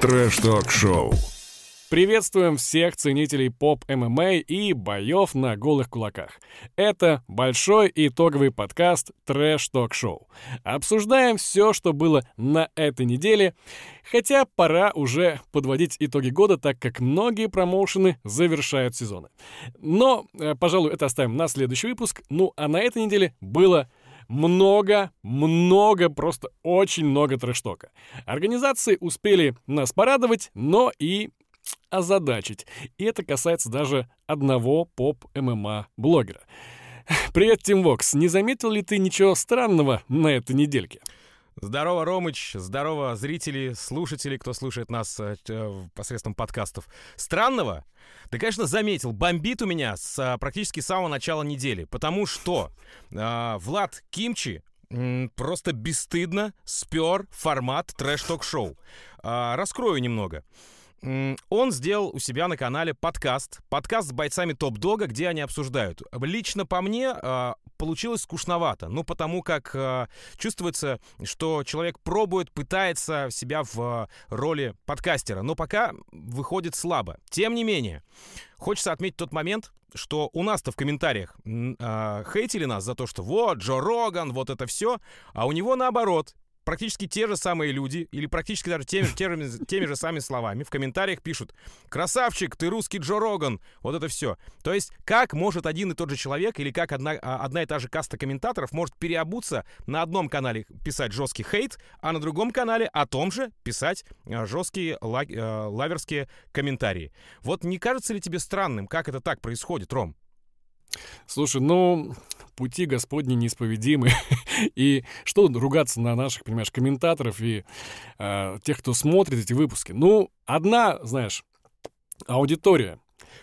Трэш-ток-шоу. Приветствуем всех ценителей поп-ММА и боев на голых кулаках. Это большой итоговый подкаст Трэш Ток Шоу. Обсуждаем все, что было на этой неделе, хотя пора уже подводить итоги года, так как многие промоушены завершают сезоны. Но, э, пожалуй, это оставим на следующий выпуск. Ну, а на этой неделе было много, много, просто очень много трэштока. Организации успели нас порадовать, но и озадачить. И это касается даже одного поп-ММА-блогера. Привет, Тим Вокс. Не заметил ли ты ничего странного на этой недельке? Здорово, Ромыч, здорово, зрители, слушатели, кто слушает нас э, посредством подкастов. Странного? Да, конечно, заметил, бомбит у меня с а, практически самого начала недели, потому что э, Влад Кимчи просто бесстыдно спер формат трэш-ток-шоу. Э, раскрою немного. Он сделал у себя на канале подкаст. Подкаст с бойцами топ-дога, где они обсуждают. Лично по мне э, получилось скучновато. Ну, потому как э, чувствуется, что человек пробует, пытается себя в э, роли подкастера. Но пока выходит слабо. Тем не менее, хочется отметить тот момент, что у нас-то в комментариях э, хейтили нас за то, что вот, Джо Роган, вот это все, а у него наоборот, практически те же самые люди, или практически даже теми, теми, теми же самыми словами в комментариях пишут «Красавчик, ты русский Джо Роган!» Вот это все. То есть, как может один и тот же человек, или как одна, а, одна и та же каста комментаторов может переобуться на одном канале писать жесткий хейт, а на другом канале о том же писать а, жесткие лаг, э, лаверские комментарии. Вот не кажется ли тебе странным, как это так происходит, Ром? Слушай, ну, пути Господни неисповедимы. и что ругаться на наших, понимаешь, комментаторов и э, тех, кто смотрит эти выпуски? Ну, одна, знаешь, аудитория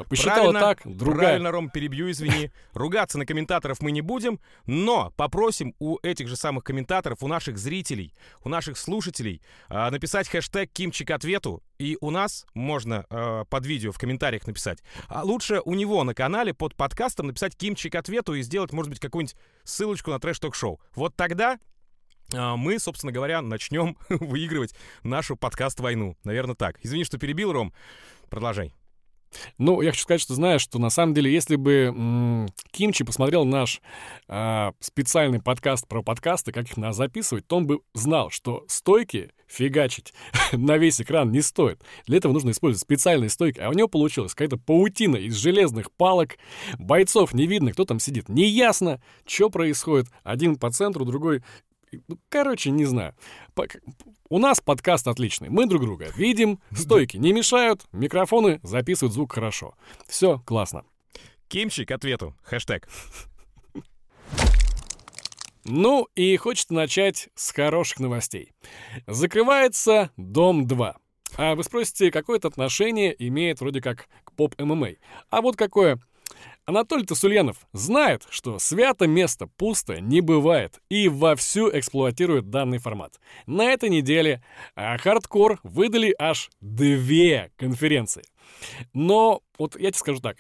Посчитала правильно, так, другая. Правильно, Ром, перебью, извини. Ругаться на комментаторов мы не будем, но попросим у этих же самых комментаторов, у наших зрителей, у наших слушателей э, написать хэштег «Кимчик ответу», и у нас можно э, под видео в комментариях написать. А лучше у него на канале под подкастом написать «Кимчик ответу» и сделать, может быть, какую-нибудь ссылочку на трэш-ток-шоу. Вот тогда а, мы, собственно говоря, начнем выигрывать нашу подкаст-войну. Наверное, так. Извини, что перебил, Ром. Продолжай. Ну, я хочу сказать, что знаешь, что на самом деле, если бы м- Кимчи посмотрел наш э, специальный подкаст про подкасты, как их надо записывать, то он бы знал, что стойки фигачить на весь экран не стоит. Для этого нужно использовать специальные стойки. А у него получилась какая-то паутина из железных палок. Бойцов не видно, кто там сидит. Неясно, что происходит. Один по центру, другой ну, короче, не знаю. У нас подкаст отличный. Мы друг друга видим, стойки не мешают, микрофоны записывают звук хорошо. Все классно. Кимчик ответу. Хэштег. Ну и хочется начать с хороших новостей. Закрывается Дом 2. А вы спросите, какое это отношение имеет вроде как к поп-ММА? А вот какое Анатолий Сульянов знает, что свято место пусто не бывает и вовсю эксплуатирует данный формат. На этой неделе а, хардкор выдали аж две конференции. Но вот я тебе скажу так.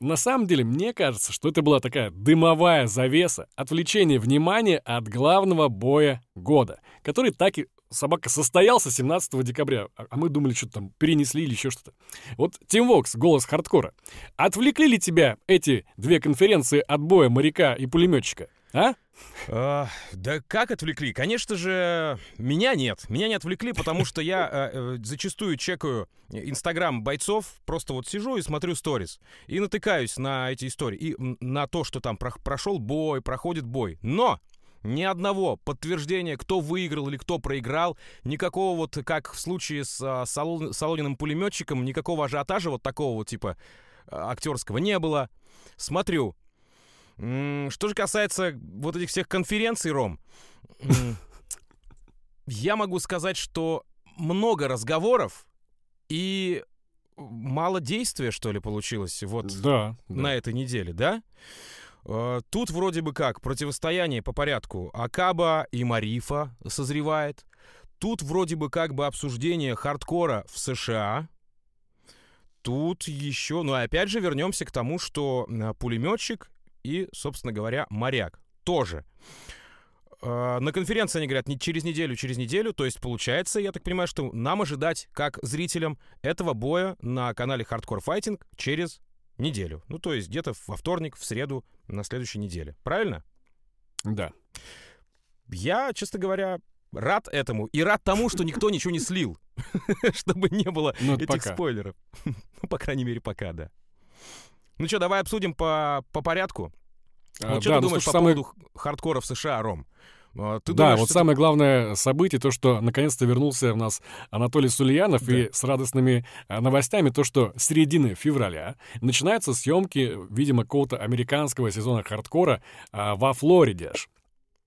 На самом деле, мне кажется, что это была такая дымовая завеса, отвлечение внимания от главного боя года, который так и собака состоялся 17 декабря, а, а мы думали, что там перенесли или еще что-то. Вот Тим Вокс, голос хардкора. Отвлекли ли тебя эти две конференции от боя моряка и пулеметчика? А? А, да как отвлекли? Конечно же, меня нет. Меня не отвлекли, потому что я э, э, зачастую чекаю Инстаграм бойцов, просто вот сижу и смотрю сторис. И натыкаюсь на эти истории. И на то, что там про прошел бой, проходит бой. Но ни одного подтверждения, кто выиграл или кто проиграл, никакого вот, как в случае с а, Солониным пулеметчиком, никакого ажиотажа вот такого вот типа а, актерского не было. Смотрю. Что же касается вот этих всех конференций, Ром, я могу сказать, что много разговоров и мало действия, что ли, получилось вот да, на да. этой неделе, да? Э, тут вроде бы как противостояние по порядку Акаба и Марифа созревает. Тут вроде бы как бы обсуждение хардкора в США. Тут еще, ну опять же вернемся к тому, что пулеметчик и, собственно говоря, моряк тоже. э, на конференции они говорят не через неделю, через неделю. То есть получается, я так понимаю, что нам ожидать, как зрителям, этого боя на канале Hardcore Fighting через неделю. Ну, то есть где-то во вторник, в среду на следующей неделе. Правильно? Да. Я, честно говоря, рад этому и рад тому, что никто ничего не слил, чтобы не было Ну, этих пока. спойлеров. Ну, по крайней мере, пока, да. Ну что, давай обсудим по, по порядку. А, Вот что да, ты ну, думаешь по поводу хардкора в США, Ром? А, Ты да, думаешь, вот что- самое главное событие, то, что наконец-то вернулся у нас Анатолий Сульянов, и с радостными а, новостями, то, что с середины февраля начинаются съемки, видимо, какого-то американского сезона хардкора а, во Флориде аж.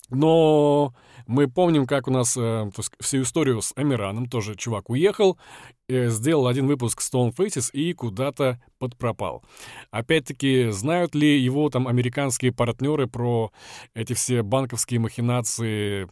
Но мы помним, как у нас э, всю историю с Амираном, тоже чувак уехал, э, сделал один выпуск Stone Faces и куда-то подпропал. Опять-таки, знают ли его там американские партнеры про эти все банковские махинации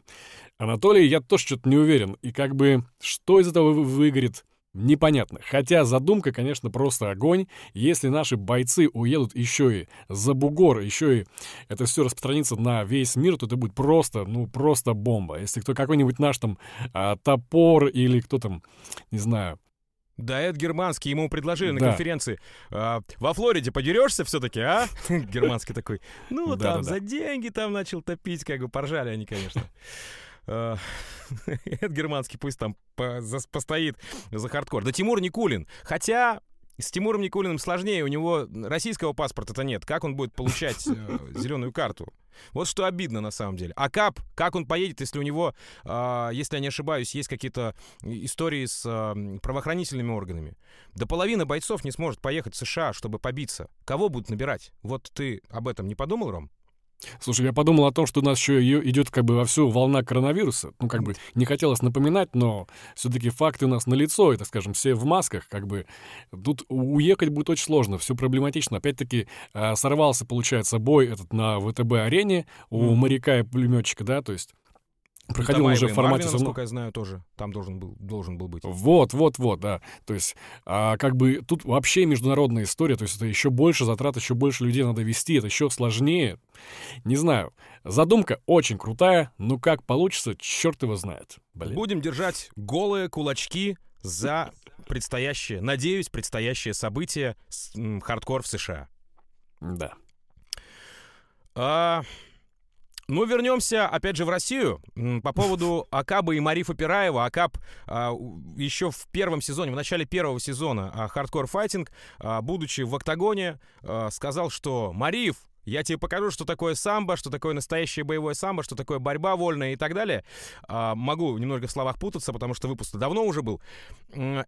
Анатолий, я тоже что-то не уверен. И как бы, что из этого вы- выгорит, непонятно. Хотя задумка, конечно, просто огонь. Если наши бойцы уедут еще и за бугор, еще и это все распространится на весь мир, то это будет просто, ну, просто бомба. Если кто какой-нибудь наш там а, топор или кто там, не знаю, Да, Эд Германский, ему предложили на Да. конференции. «А, во Флориде подерешься все-таки, а? Германский такой, ну, там, за деньги там начал топить, как бы, поржали они, конечно. А, Эд Германский пусть там по- за- постоит за хардкор. Да Тимур Никулин. Хотя с Тимуром Никулиным сложнее, у него российского паспорта-то нет. Как он будет получать э, зеленую карту? Вот что обидно на самом деле. А Кап, как он поедет, если у него, а, если я не ошибаюсь, есть какие-то истории с а, правоохранительными органами? Да половина бойцов не сможет поехать в США, чтобы побиться. Кого будут набирать? Вот ты об этом не подумал, Ром? Слушай, я подумал о том, что у нас еще идет как бы вовсю волна коронавируса. Ну, как бы не хотелось напоминать, но все-таки факты у нас налицо, и, так скажем, все в масках, как бы тут уехать будет очень сложно, все проблематично. Опять-таки а, сорвался, получается, бой этот на ВТБ-арене у моряка и пулеметчика, да, то есть проходил он уже в формате... Марвин, насколько я знаю, тоже там должен был, должен был быть. Вот, вот, вот, да. То есть, а, как бы тут вообще международная история, то есть это еще больше затрат, еще больше людей надо вести, это еще сложнее. Не знаю. Задумка очень крутая, но как получится, черт его знает. Блин. Будем держать голые кулачки за предстоящее, надеюсь, предстоящее событие с, м, хардкор в США. Да. А, ну, вернемся опять же в Россию. По поводу Акаба и Марифа Пираева. Акаб а, еще в первом сезоне, в начале первого сезона а, Hardcore Fighting, а, будучи в октагоне, а, сказал, что «Мариф, я тебе покажу, что такое самбо, что такое настоящее боевое самбо, что такое борьба вольная и так далее. А, могу немного в словах путаться, потому что выпуск давно уже был.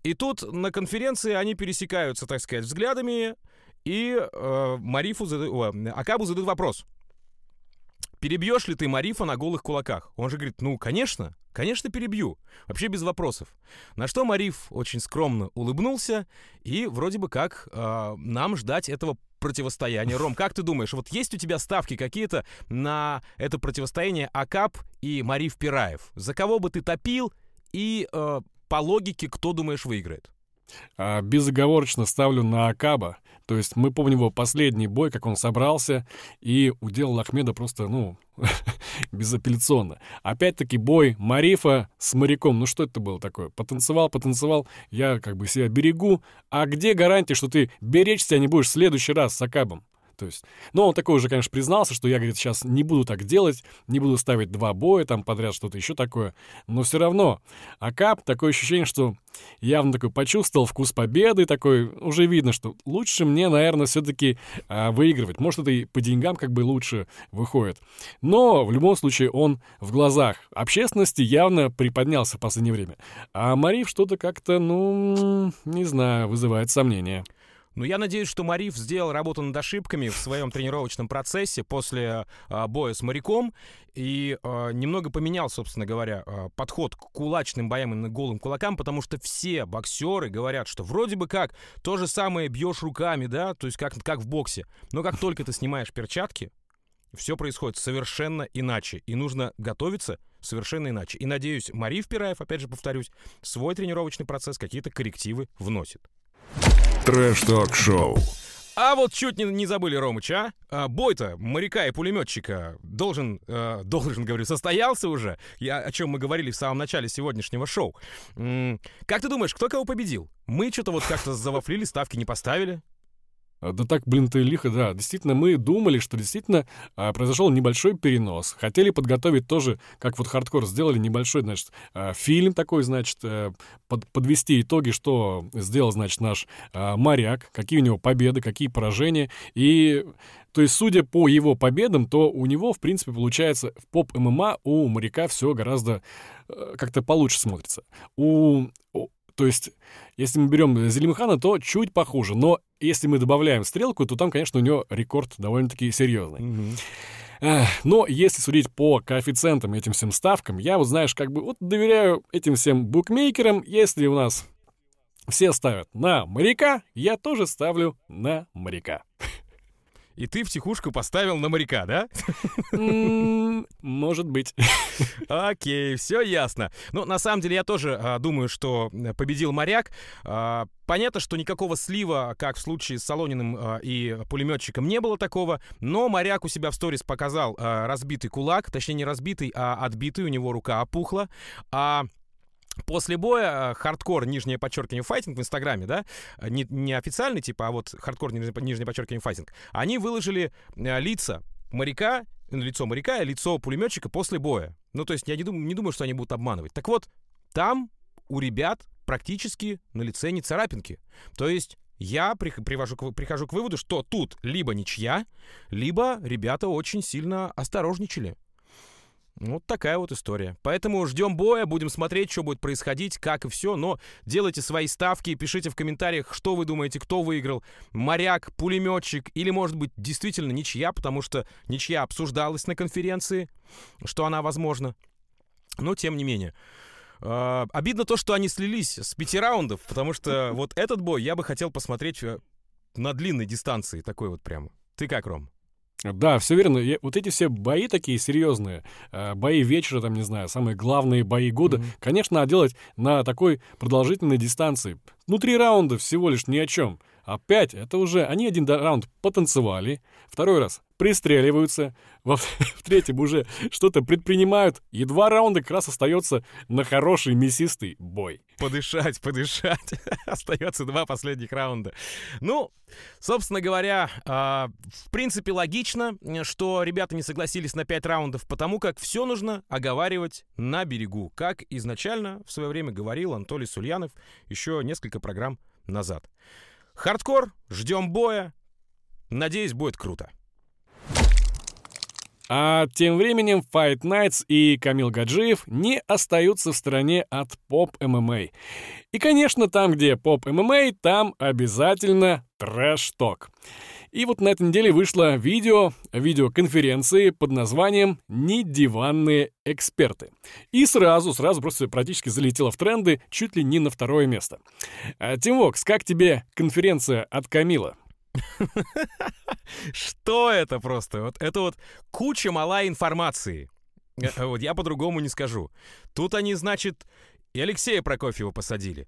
И тут на конференции они пересекаются, так сказать, взглядами, и э, Марифу о, Акабу задают вопрос. Перебьешь ли ты Марифа на голых кулаках? Он же говорит, ну, конечно, конечно перебью. Вообще без вопросов. На что Мариф очень скромно улыбнулся, и вроде бы как э, нам ждать этого противостояния. Ром, как ты думаешь, вот есть у тебя ставки какие-то на это противостояние Акап и Мариф Пираев? За кого бы ты топил и э, по логике, кто думаешь выиграет? А, безоговорочно ставлю на Акаба. То есть мы помним его последний бой, как он собрался и уделал Ахмеда просто, ну, безапелляционно. Опять-таки бой Марифа с моряком. Ну что это было такое? Потанцевал, потанцевал, я как бы себя берегу. А где гарантия, что ты беречь себя не будешь в следующий раз с Акабом? То есть, ну, он такой уже, конечно, признался, что я, говорит, сейчас не буду так делать, не буду ставить два боя там подряд, что-то еще такое. Но все равно, Акап, такое ощущение, что явно такой почувствовал вкус победы, такой, уже видно, что лучше мне, наверное, все-таки выигрывать. Может, это и по деньгам как бы лучше выходит. Но в любом случае он в глазах общественности явно приподнялся в последнее время. А Марив что-то как-то, ну, не знаю, вызывает сомнения. Ну, я надеюсь, что Мариф сделал работу над ошибками в своем тренировочном процессе после а, боя с моряком и а, немного поменял, собственно говоря, а, подход к кулачным боям и голым кулакам, потому что все боксеры говорят, что вроде бы как то же самое бьешь руками, да, то есть как, как в боксе, но как только ты снимаешь перчатки, все происходит совершенно иначе, и нужно готовиться совершенно иначе. И надеюсь, Мариф Пираев, опять же повторюсь, свой тренировочный процесс какие-то коррективы вносит. Трэш-ток-шоу. А вот чуть не, не забыли Ромыч, а? а бой-то моряка и пулеметчика должен, э, должен, говорю, состоялся уже. Я, о чем мы говорили в самом начале сегодняшнего шоу. М-м, как ты думаешь, кто кого победил? Мы что-то вот как-то завафлили, ставки не поставили. А, да так, блин, ты лихо, да. Действительно, мы думали, что действительно а, произошел небольшой перенос. Хотели подготовить тоже, как вот хардкор сделали, небольшой, значит, а, фильм такой, значит, а, под, подвести итоги, что сделал, значит, наш а, моряк, какие у него победы, какие поражения. И, то есть, судя по его победам, то у него, в принципе, получается, в поп-ММА у моряка все гораздо а, как-то получше смотрится. У, то есть, если мы берем Зелимхана, то чуть похуже. Но если мы добавляем стрелку, то там, конечно, у него рекорд довольно-таки серьезный. Mm-hmm. Но если судить по коэффициентам этим всем ставкам, я вот, знаешь, как бы вот доверяю этим всем букмекерам. Если у нас все ставят на моряка, я тоже ставлю на моряка. И ты в тихушку поставил на моряка, да? Может быть. Окей, все ясно. Ну, на самом деле, я тоже а, думаю, что победил моряк. А, понятно, что никакого слива, как в случае с Солониным а, и пулеметчиком, не было такого. Но моряк у себя в сторис показал а, разбитый кулак. Точнее, не разбитый, а отбитый. У него рука опухла. А После боя э, хардкор, нижнее подчеркивание, fighting в Инстаграме, да, не, не официальный, типа, а вот хардкор, нижнее, нижнее подчеркивание, fighting, они выложили э, лица моряка, лицо моряка и лицо пулеметчика после боя. Ну, то есть я не думаю, не думаю, что они будут обманывать. Так вот, там у ребят практически на лице не царапинки. То есть я привожу, прихожу к выводу, что тут либо ничья, либо ребята очень сильно осторожничали. Вот такая вот история. Поэтому ждем боя, будем смотреть, что будет происходить, как и все. Но делайте свои ставки, пишите в комментариях, что вы думаете, кто выиграл. Моряк, пулеметчик или, может быть, действительно ничья, потому что ничья обсуждалась на конференции, что она возможна. Но тем не менее. Э, обидно то, что они слились с пяти раундов, потому что вот этот бой я бы хотел посмотреть э, на длинной дистанции, такой вот прямо. Ты как, Ром? Да, все верно. Я, вот эти все бои такие серьезные, э, бои вечера, там, не знаю, самые главные бои года, mm-hmm. конечно, надо делать на такой продолжительной дистанции. Ну, три раунда всего лишь ни о чем. Опять, это уже, они один раунд потанцевали, второй раз пристреливаются, во, в третьем уже что-то предпринимают, и два раунда как раз остается на хороший мясистый бой. Подышать, подышать. Остается два последних раунда. Ну, собственно говоря, э, в принципе логично, что ребята не согласились на пять раундов, потому как все нужно оговаривать на берегу, как изначально в свое время говорил Анатолий Сульянов еще несколько программ назад. Хардкор, ждем боя. Надеюсь, будет круто. А тем временем Fight Nights и Камил Гаджиев не остаются в стороне от поп-ММА. И, конечно, там, где поп-ММА, там обязательно трэш-ток. И вот на этой неделе вышло видео, видеоконференции под названием «Не диванные эксперты». И сразу, сразу просто практически залетело в тренды чуть ли не на второе место. А, Тим Вокс, как тебе конференция от Камила? Что это просто? Вот это вот куча мала информации. Э, вот я по-другому не скажу. Тут они, значит, и Алексея Прокофьева посадили,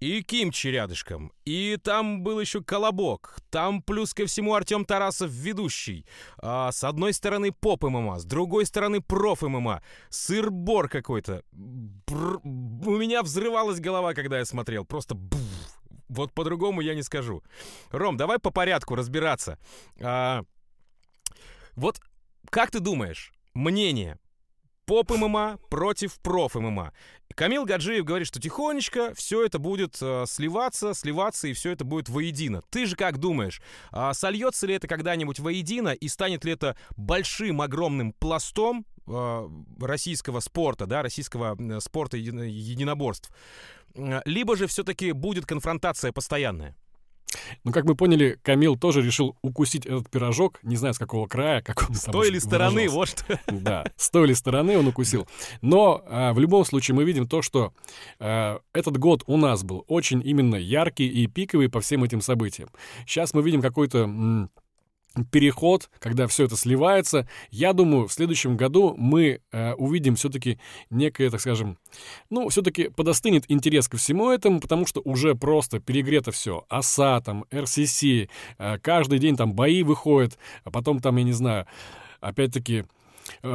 и Кимчи рядышком, и там был еще Колобок, там плюс ко всему Артем Тарасов ведущий. А, с одной стороны поп ММА, с другой стороны проф ММА, сыр-бор какой-то. У меня взрывалась голова, когда я смотрел, просто буф. Вот по-другому я не скажу. Ром, давай по порядку разбираться. А, вот как ты думаешь, мнение поп ММА против проф ММА. Камил Гаджиев говорит, что тихонечко все это будет э, сливаться, сливаться, и все это будет воедино. Ты же как думаешь, э, сольется ли это когда-нибудь воедино, и станет ли это большим, огромным пластом э, российского спорта, да, российского э, спорта еди- единоборств? Либо же все-таки будет конфронтация постоянная? Ну, как мы поняли, Камил тоже решил укусить этот пирожок, не знаю, с какого края, как он С той или стороны, вот что. Да, с той или стороны он укусил. Но а, в любом случае мы видим то, что а, этот год у нас был очень именно яркий и пиковый по всем этим событиям. Сейчас мы видим какой-то переход, когда все это сливается, я думаю, в следующем году мы э, увидим все-таки некое, так скажем, ну, все-таки подостынет интерес ко всему этому, потому что уже просто перегрето все. ОСА, там, РСС, э, каждый день там бои выходят, а потом там, я не знаю, опять-таки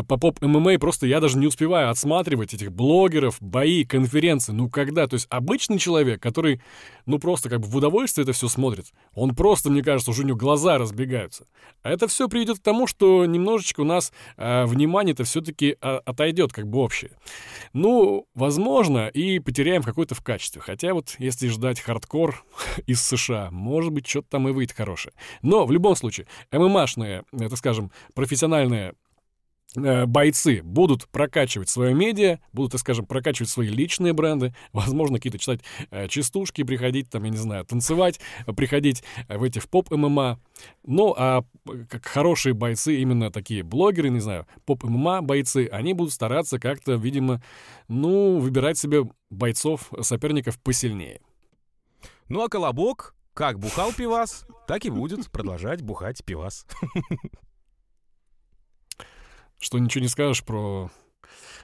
по поп-ММА просто я даже не успеваю отсматривать этих блогеров, бои, конференции. Ну когда? То есть обычный человек, который, ну просто как бы в удовольствие это все смотрит, он просто, мне кажется, уже у него глаза разбегаются. А это все приведет к тому, что немножечко у нас э, внимание-то все-таки э, отойдет как бы общее. Ну, возможно, и потеряем какое-то в качестве. Хотя вот если ждать хардкор из США, может быть, что-то там и выйдет хорошее. Но в любом случае, ММАшные, это скажем, профессиональные Э, бойцы будут прокачивать свое медиа, будут, так скажем, прокачивать свои личные бренды, возможно, какие-то читать э, частушки, приходить там, я не знаю, танцевать, приходить в эти в поп-ММА. Ну, а как хорошие бойцы, именно такие блогеры, не знаю, поп-ММА бойцы, они будут стараться как-то, видимо, ну, выбирать себе бойцов, соперников посильнее. Ну, а Колобок как бухал пивас, так и будет продолжать бухать пивас. Что ничего не скажешь про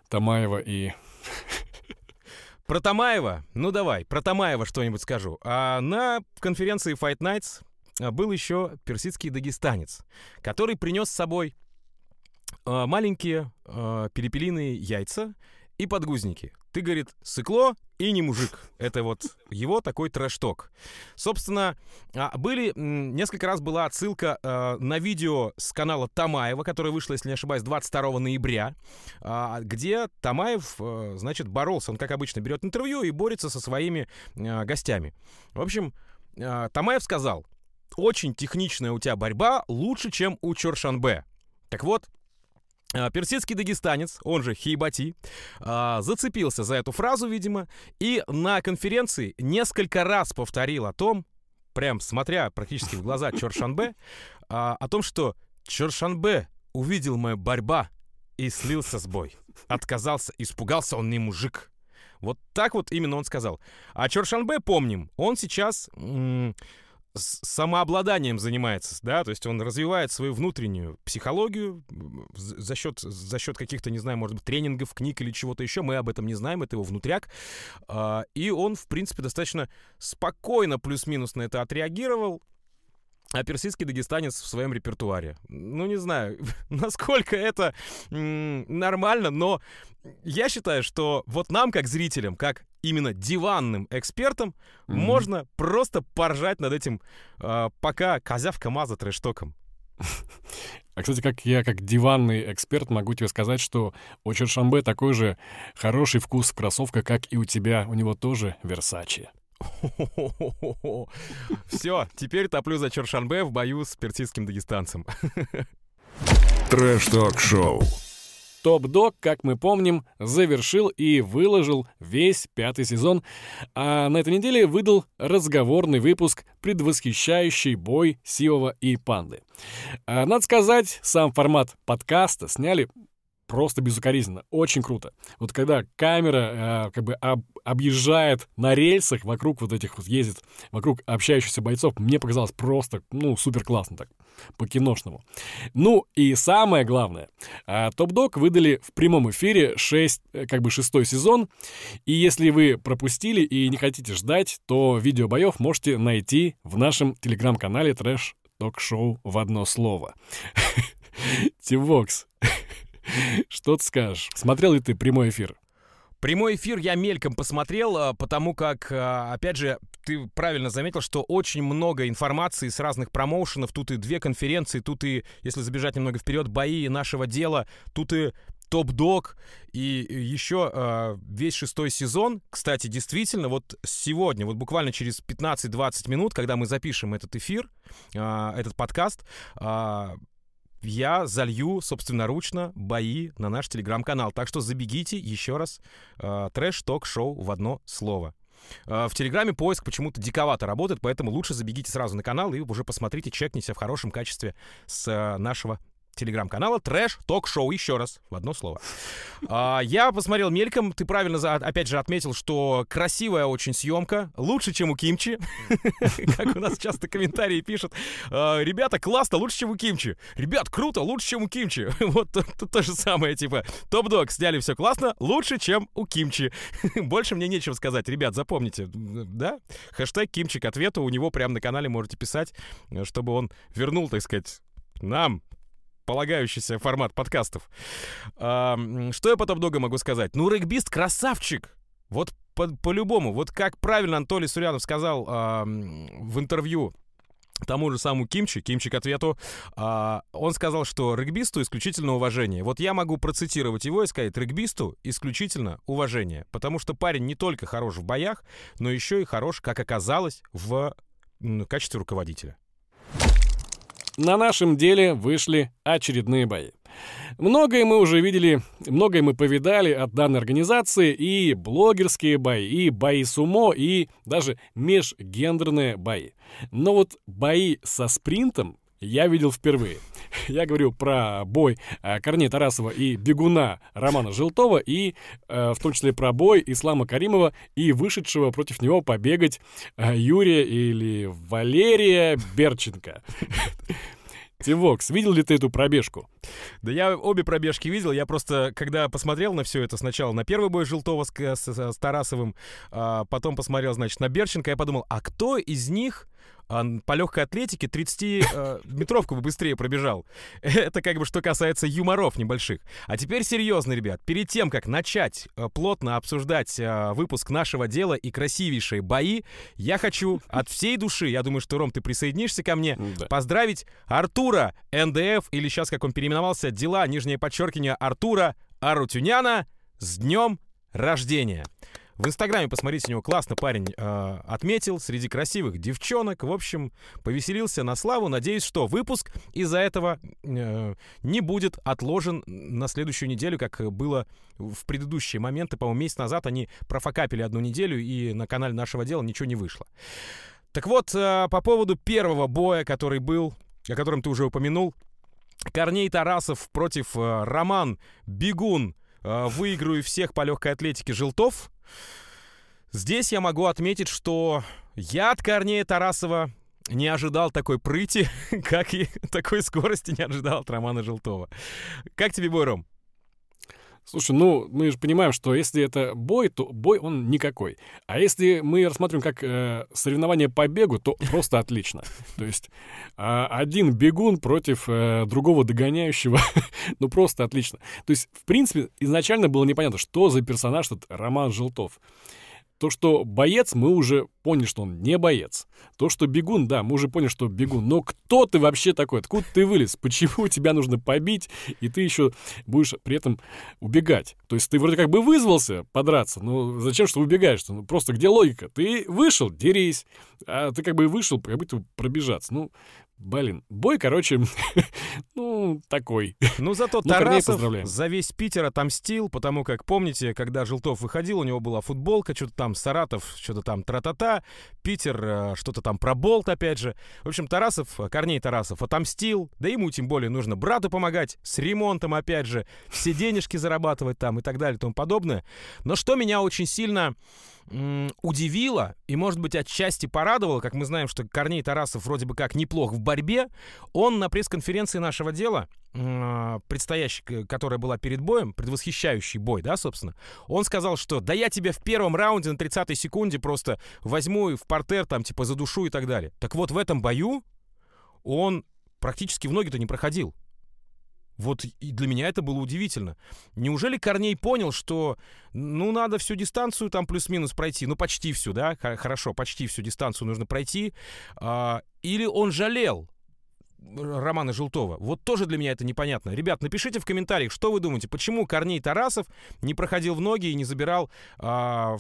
Тамаева и... Про Тамаева? Ну давай, про Тамаева что-нибудь скажу. А на конференции Fight Nights а, был еще персидский дагестанец, который принес с собой а, маленькие а, перепелиные яйца и подгузники. Ты, говорит, сыкло и не мужик. Это вот его такой трэш-ток. Собственно, а, были... Несколько раз была отсылка э, на видео с канала Тамаева, которое вышло, если не ошибаюсь, 22 ноября, э, где Тамаев, э, значит, боролся. Он, как обычно, берет интервью и борется со своими э, гостями. В общем, э, Тамаев сказал, очень техничная у тебя борьба, лучше, чем у Чоршанбе. Так вот, персидский дагестанец, он же Хейбати, а, зацепился за эту фразу, видимо, и на конференции несколько раз повторил о том, прям смотря практически в глаза Чоршанбе, а, о том, что Чоршанбе увидел мою борьба и слился с бой. Отказался, испугался, он не мужик. Вот так вот именно он сказал. А Чоршанбе, помним, он сейчас самообладанием занимается, да, то есть он развивает свою внутреннюю психологию за счет, за счет каких-то, не знаю, может быть, тренингов, книг или чего-то еще, мы об этом не знаем, это его внутряк, а, и он, в принципе, достаточно спокойно плюс-минус на это отреагировал, а персидский дагестанец в своем репертуаре. Ну, не знаю, насколько это нормально, но я считаю, что вот нам, как зрителям, как именно диванным экспертам, mm-hmm. можно просто поржать над этим, э, пока козявка маза трэштоком. А, кстати, как я, как диванный эксперт, могу тебе сказать, что у Чершамбе такой же хороший вкус в кроссовках, как и у тебя. У него тоже Версачи. Все, теперь топлю за Чершанбе в бою с персидским дагестанцем. Трэш-ток-шоу. Топ-дог, как мы помним, завершил и выложил весь пятый сезон, а на этой неделе выдал разговорный выпуск, предвосхищающий бой Сиова и Панды. А, надо сказать, сам формат подкаста сняли просто безукоризненно, очень круто. Вот когда камера э, как бы об, объезжает на рельсах вокруг вот этих вот ездит, вокруг общающихся бойцов, мне показалось просто, ну, супер классно так, по-киношному. Ну и самое главное, э, Топ-Дог выдали в прямом эфире 6, э, как бы шестой сезон, и если вы пропустили и не хотите ждать, то видео боев можете найти в нашем телеграм-канале Трэш Ток-шоу в одно слово. Тивокс. Что ты скажешь? Смотрел ли ты прямой эфир? Прямой эфир я мельком посмотрел, а, потому как, а, опять же, ты правильно заметил, что очень много информации с разных промоушенов. Тут и две конференции, тут и, если забежать немного вперед, бои нашего дела, тут и топ-дог и еще э, весь шестой сезон. Кстати, действительно, вот сегодня, вот буквально через 15-20 минут, когда мы запишем этот эфир, этот подкаст, я залью собственноручно бои на наш телеграм-канал. Так что забегите еще раз. Э, Трэш-ток-шоу в одно слово. Э, в Телеграме поиск почему-то диковато работает, поэтому лучше забегите сразу на канал и уже посмотрите, чекните в хорошем качестве с э, нашего телеграм-канала Трэш Ток Шоу. Еще раз, в одно слово. А, я посмотрел мельком. Ты правильно, опять же, отметил, что красивая очень съемка. Лучше, чем у Кимчи. Как у нас часто комментарии пишут. «А, Ребята, классно, лучше, чем у Кимчи. Ребят, круто, лучше, чем у Кимчи. Вот то же самое, типа, топ-дог, сняли все классно, лучше, чем у Кимчи. Больше мне нечего сказать. Ребят, запомните, да? Хэштег Кимчи к ответу у него прямо на канале можете писать, чтобы он вернул, так сказать, нам полагающийся формат подкастов. А, что я по топ-догу могу сказать? Ну, регбист красавчик. Вот по- по-любому. Вот как правильно Анатолий Сурянов сказал а, в интервью тому же самому Кимчи, Кимчи к ответу, а, он сказал, что регбисту исключительно уважение. Вот я могу процитировать его и сказать, регбисту исключительно уважение, потому что парень не только хорош в боях, но еще и хорош, как оказалось, в качестве руководителя. На нашем деле вышли очередные бои. Многое мы уже видели, многое мы повидали от данной организации, и блогерские бои, и бои сумо, и даже межгендерные бои. Но вот бои со спринтом я видел впервые. Я говорю про бой э, Корнея Тарасова и бегуна Романа Желтова, и э, в том числе про бой Ислама Каримова и вышедшего против него побегать э, Юрия или Валерия Берченко. Тивокс, видел ли ты эту пробежку? Да я обе пробежки видел, я просто, когда посмотрел на все это, сначала на первый бой Желтова с, с, с Тарасовым, а потом посмотрел, значит, на Берченко, я подумал, а кто из них по легкой атлетике 30-метровку бы быстрее пробежал. Это как бы что касается юморов небольших. А теперь серьезно, ребят. Перед тем, как начать э, плотно обсуждать э, выпуск нашего дела и красивейшие бои, я хочу от всей души, я думаю, что, Ром, ты присоединишься ко мне, Да. поздравить Артура НДФ, или сейчас, как он переименовался, дела, нижнее подчеркивание, Артура Арутюняна с днем рождения. В Инстаграме, посмотрите, у него классно парень э, отметил среди красивых девчонок. В общем, повеселился на славу. Надеюсь, что выпуск из-за этого э, не будет отложен на следующую неделю, как было в предыдущие моменты. По-моему, месяц назад они профокапили одну неделю, и на канале нашего дела ничего не вышло. Так вот, э, по поводу первого боя, который был, о котором ты уже упомянул, Корней Тарасов против э, Роман Бегун. Э, выиграю всех по легкой атлетике Желтов. Здесь я могу отметить, что я от Корнея Тарасова не ожидал такой прыти, как и такой скорости не ожидал от Романа Желтова. Как тебе бой, Ром? Слушай, ну, мы же понимаем, что если это бой, то бой он никакой. А если мы рассматриваем как э, соревнование по бегу, то просто отлично. То есть э, один бегун против э, другого догоняющего, ну просто отлично. То есть, в принципе, изначально было непонятно, что за персонаж этот Роман Желтов. То, что боец, мы уже поняли, что он не боец. То, что бегун, да, мы уже поняли, что бегун. Но кто ты вообще такой? Откуда ты вылез? Почему тебя нужно побить, и ты еще будешь при этом убегать? То есть ты вроде как бы вызвался подраться, но зачем что убегаешь? Ну просто где логика? Ты вышел, дерись. А ты как бы вышел, как будто пробежаться. Ну, блин, бой, короче, ну, такой. Ну, зато Ну, Корней Тарасов поздравляем. за весь Питер отомстил, потому как, помните, когда Желтов выходил, у него была футболка, что-то там Саратов, что-то там тра-та-та, Питер, э, что-то там про болт, опять же. В общем, Тарасов, э, Корней Тарасов отомстил, да ему тем более нужно брату помогать, с ремонтом, опять же, все денежки зарабатывать там и так далее и тому подобное. Но что меня очень сильно удивило и, может быть, отчасти порадовало, как мы знаем, что Корней Тарасов вроде бы как неплох в борьбе, он на пресс-конференции нашего дела, предстоящей, которая была перед боем, предвосхищающий бой, да, собственно, он сказал, что да я тебя в первом раунде на 30-й секунде просто возьму и в портер, там, типа, задушу и так далее. Так вот, в этом бою он практически в ноги-то не проходил. Вот и для меня это было удивительно. Неужели Корней понял, что, ну, надо всю дистанцию там плюс-минус пройти, ну, почти всю, да, хорошо, почти всю дистанцию нужно пройти, а, или он жалел Романа Желтова? Вот тоже для меня это непонятно. Ребят, напишите в комментариях, что вы думаете, почему Корней Тарасов не проходил в ноги и не забирал а,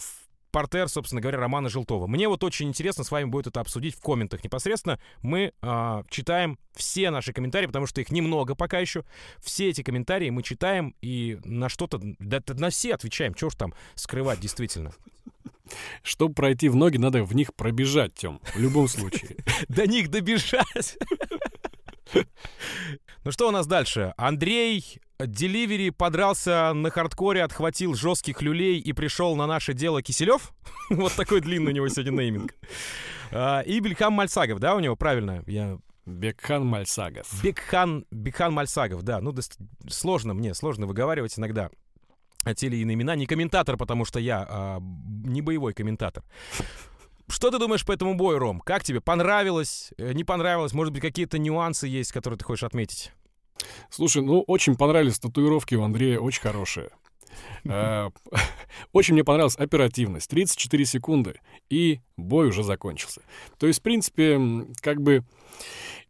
портер, собственно говоря, Романа Желтова. Мне вот очень интересно с вами будет это обсудить в комментах непосредственно. Мы а, читаем все наши комментарии, потому что их немного пока еще. Все эти комментарии мы читаем и на что-то, да на все отвечаем. Чего ж там скрывать действительно. Чтобы пройти в ноги, надо в них пробежать, Тем, в любом случае. До них добежать. Ну что у нас дальше? Андрей Деливери подрался на хардкоре, отхватил жестких люлей и пришел на наше дело Киселев. вот такой длинный у него сегодня нейминг. А, и Бельхам Мальсагов, да, у него правильно? Я Бекхан Мальсагов. Бекхан, Бекхан Мальсагов, да. Ну, да, сложно мне, сложно выговаривать иногда те или иные имена. Не комментатор, потому что я а, не боевой комментатор. Что ты думаешь по этому бою, Ром? Как тебе? Понравилось? Э, не понравилось? Может быть, какие-то нюансы есть, которые ты хочешь отметить? Слушай, ну, очень понравились татуировки у Андрея, очень хорошие. Э, очень мне понравилась оперативность. 34 секунды, и бой уже закончился. То есть, в принципе, как бы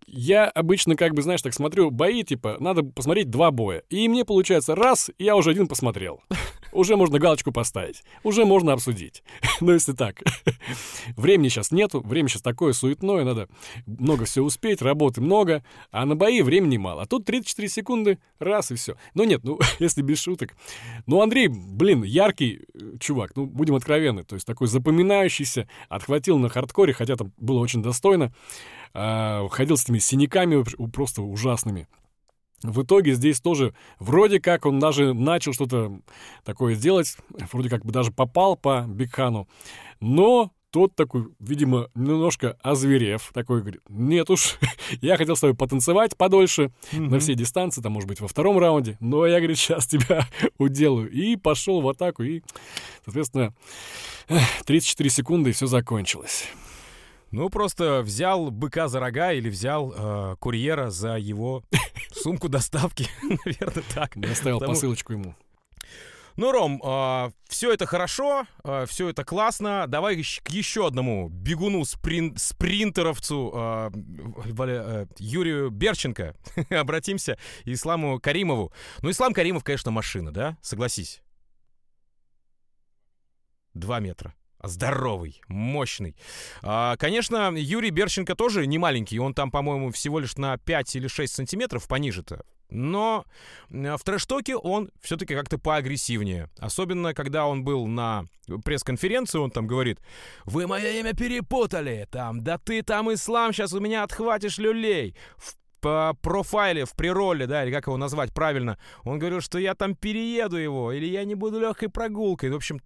я обычно, как бы, знаешь, так смотрю, бои, типа, надо посмотреть два боя. И мне получается раз, я уже один посмотрел. Уже можно галочку поставить. Уже можно обсудить. ну, если так. Времени сейчас нету, время сейчас такое суетное, надо много все успеть, работы много, а на бои времени мало. А тут 34 секунды, раз и все. Ну нет, ну, если без шуток. Ну, Андрей, блин, яркий э, чувак, ну, будем откровенны, то есть такой запоминающийся, отхватил на хардкоре, хотя там было очень достойно. А, ходил с этими синяками просто ужасными. В итоге здесь тоже вроде как он даже начал что-то такое делать, вроде как бы даже попал по Бигхану, но тот такой, видимо, немножко озверев, такой говорит, нет уж, я хотел с тобой потанцевать подольше mm-hmm. на всей дистанции, там, может быть, во втором раунде, но я, говорит, сейчас тебя уделаю. И пошел в атаку, и, соответственно, 34 секунды, и все закончилось. Ну, просто взял быка за рога или взял э, курьера за его сумку доставки. Наверное, так. Я оставил Потому... посылочку ему. Ну, Ром, э, все это хорошо, э, все это классно. Давай к еще одному бегуну, сприн, спринтеровцу э, э, Юрию Берченко обратимся, Исламу Каримову. Ну, Ислам Каримов, конечно, машина, да? Согласись. Два метра здоровый, мощный. А, конечно, Юрий Берченко тоже не маленький. Он там, по-моему, всего лишь на 5 или 6 сантиметров пониже-то. Но в трэш-токе он все-таки как-то поагрессивнее. Особенно, когда он был на пресс-конференции, он там говорит, «Вы мое имя перепутали, там, да ты там ислам, сейчас у меня отхватишь люлей». В по профайле, в прироле, да, или как его назвать правильно, он говорил, что я там перееду его, или я не буду легкой прогулкой. В общем,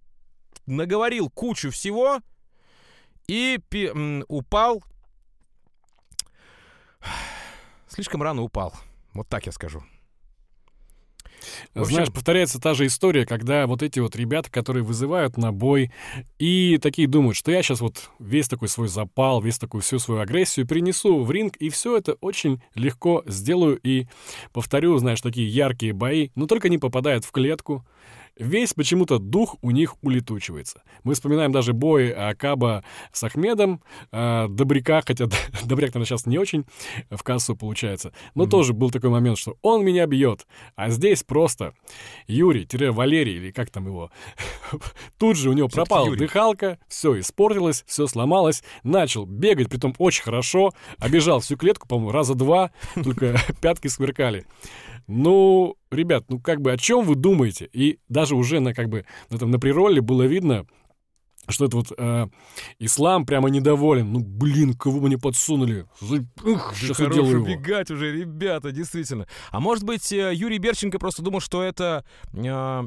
наговорил кучу всего и пи- упал. Слишком рано упал. Вот так я скажу. Общем... Знаешь, повторяется та же история, когда вот эти вот ребята, которые вызывают на бой, и такие думают, что я сейчас вот весь такой свой запал, весь такую всю свою агрессию принесу в ринг, и все это очень легко сделаю и повторю, знаешь, такие яркие бои, но только не попадают в клетку, весь почему-то дух у них улетучивается. Мы вспоминаем даже бой Акаба с Ахмедом, э, Добряка, хотя Добряк, наверное, сейчас не очень в кассу получается, но mm-hmm. тоже был такой момент, что он меня бьет, а здесь просто Юрий-Валерий, или как там его, тут же у него пропала Юрий. дыхалка, все испортилось, все сломалось, начал бегать, притом очень хорошо, обежал всю клетку, по-моему, раза два, только пятки сверкали. Ну, ребят, ну как бы о чем вы думаете? И даже уже на как бы на, там, на прироле было видно, что это вот э, ислам прямо недоволен. Ну, блин, кого мне подсунули? Ух, сейчас хорош уделаю убегать уже, ребята, действительно. А может быть, э, Юрий Берченко просто думал, что это, э,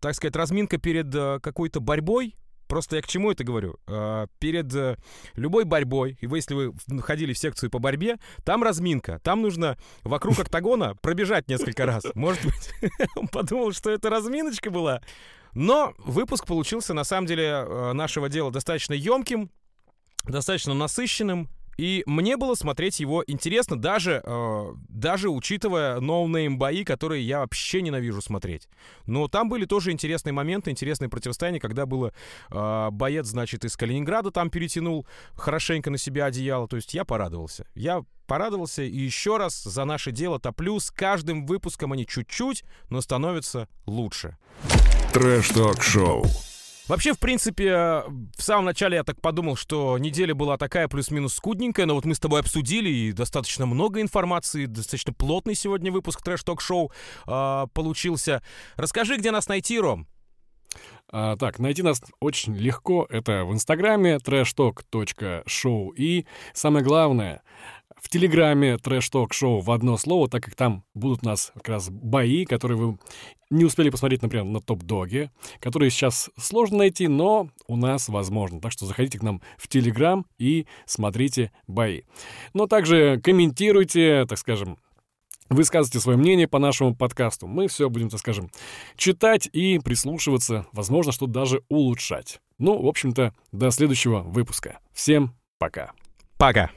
так сказать, разминка перед э, какой-то борьбой? Просто я к чему это говорю? А, перед э, любой борьбой, и вы, если вы ходили в секцию по борьбе, там разминка. Там нужно вокруг октагона пробежать несколько раз. Может быть, он подумал, что это разминочка была. Но выпуск получился, на самом деле, э, нашего дела достаточно емким, достаточно насыщенным. И мне было смотреть его интересно, даже, э, даже учитывая no-name бои, которые я вообще ненавижу смотреть. Но там были тоже интересные моменты, интересные противостояния, когда было э, боец, значит, из Калининграда там перетянул хорошенько на себя одеяло. То есть я порадовался. Я порадовался и еще раз за наше дело топлю. С каждым выпуском они чуть-чуть, но становятся лучше. Трэш-ток-шоу. Вообще, в принципе, в самом начале я так подумал, что неделя была такая плюс-минус скудненькая, но вот мы с тобой обсудили, и достаточно много информации, достаточно плотный сегодня выпуск трэш-ток-шоу э, получился. Расскажи, где нас найти, Ром? А, так, найти нас очень легко. Это в инстаграме trashtalk.show. И самое главное, в Телеграме Трэш Ток Шоу в одно слово, так как там будут у нас как раз бои, которые вы не успели посмотреть, например, на Топ-Доге, которые сейчас сложно найти, но у нас возможно. Так что заходите к нам в Телеграм и смотрите бои. Но также комментируйте, так скажем, высказывайте свое мнение по нашему подкасту. Мы все будем, так скажем, читать и прислушиваться, возможно, что даже улучшать. Ну, в общем-то, до следующего выпуска. Всем пока. Пока.